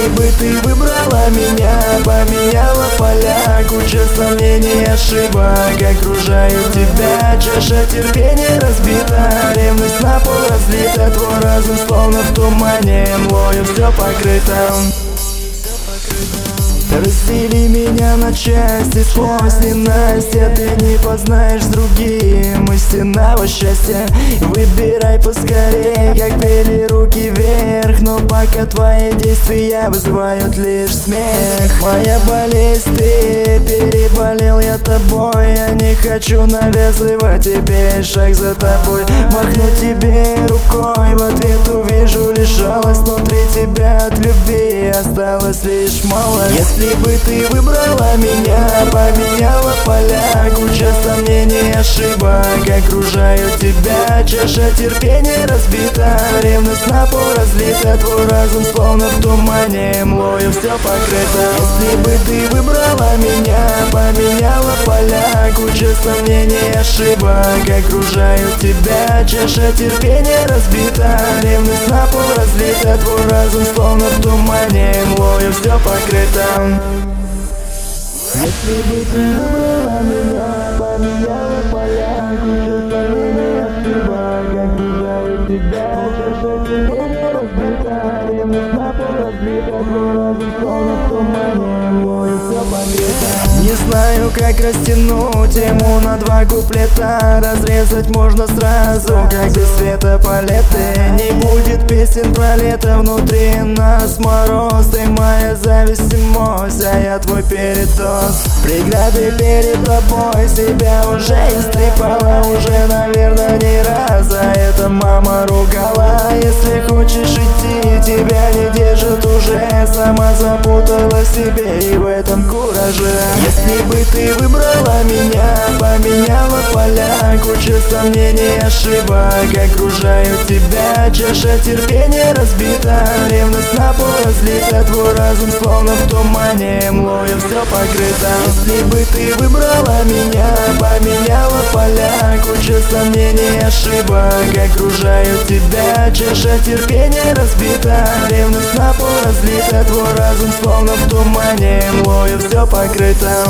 Если бы ты выбрала меня Поменяла поля Куча сомнений ошибок Окружают тебя Чаша терпения разбита Ревность на пол разлита Твой разум словно в тумане Млою все покрыто. Раздели меня на части сквозь ненастье Ты не познаешь другим истинного счастья Выбирай поскорее, как пели пока твои действия вызывают лишь смех. Моя болезнь, ты переболел я тобой хочу навязывать тебе шаг за тобой. Махну тебе рукой, в ответ увижу лишь жалость Внутри тебя от любви. Осталось лишь мало. Если бы ты выбрала меня, поменяла поля. Куча сомнений ошибок окружают тебя. Чаша терпения разбита, ревность на пол разлита. Твой разум словно в тумане, млою все покрыто. Если бы ты выбрала меня, поменяла поля. Куча сомнений и ошибок окружают тебя Чаша терпения разбита, ревность на пол разлита Твой разум словно в тумане, млою все покрыто. Если бы ты как растянуть ему на два куплета Разрезать можно сразу, как без света палеты Не будет песен про лето, внутри нас мороз Ты моя зависть и мось, а я твой передоз Преграды перед тобой себя уже истрепала Уже, наверное, не раз, а это мама ругала Если хочешь идти, тебя не держит уже Сама запутала себе и в этом кураже. Если бы ты выбрала меня, поменяла поля Куча сомнений ошибок окружают тебя. Чаша терпения разбита, ревность на пол разлита. Твой разум словно в тумане, млою все покрыто. Если бы ты выбрала меня, сомнений ошибок окружают тебя. Чаша терпения разбита, ревность на пол разлита. Твой разум словно в тумане, млою все покрыто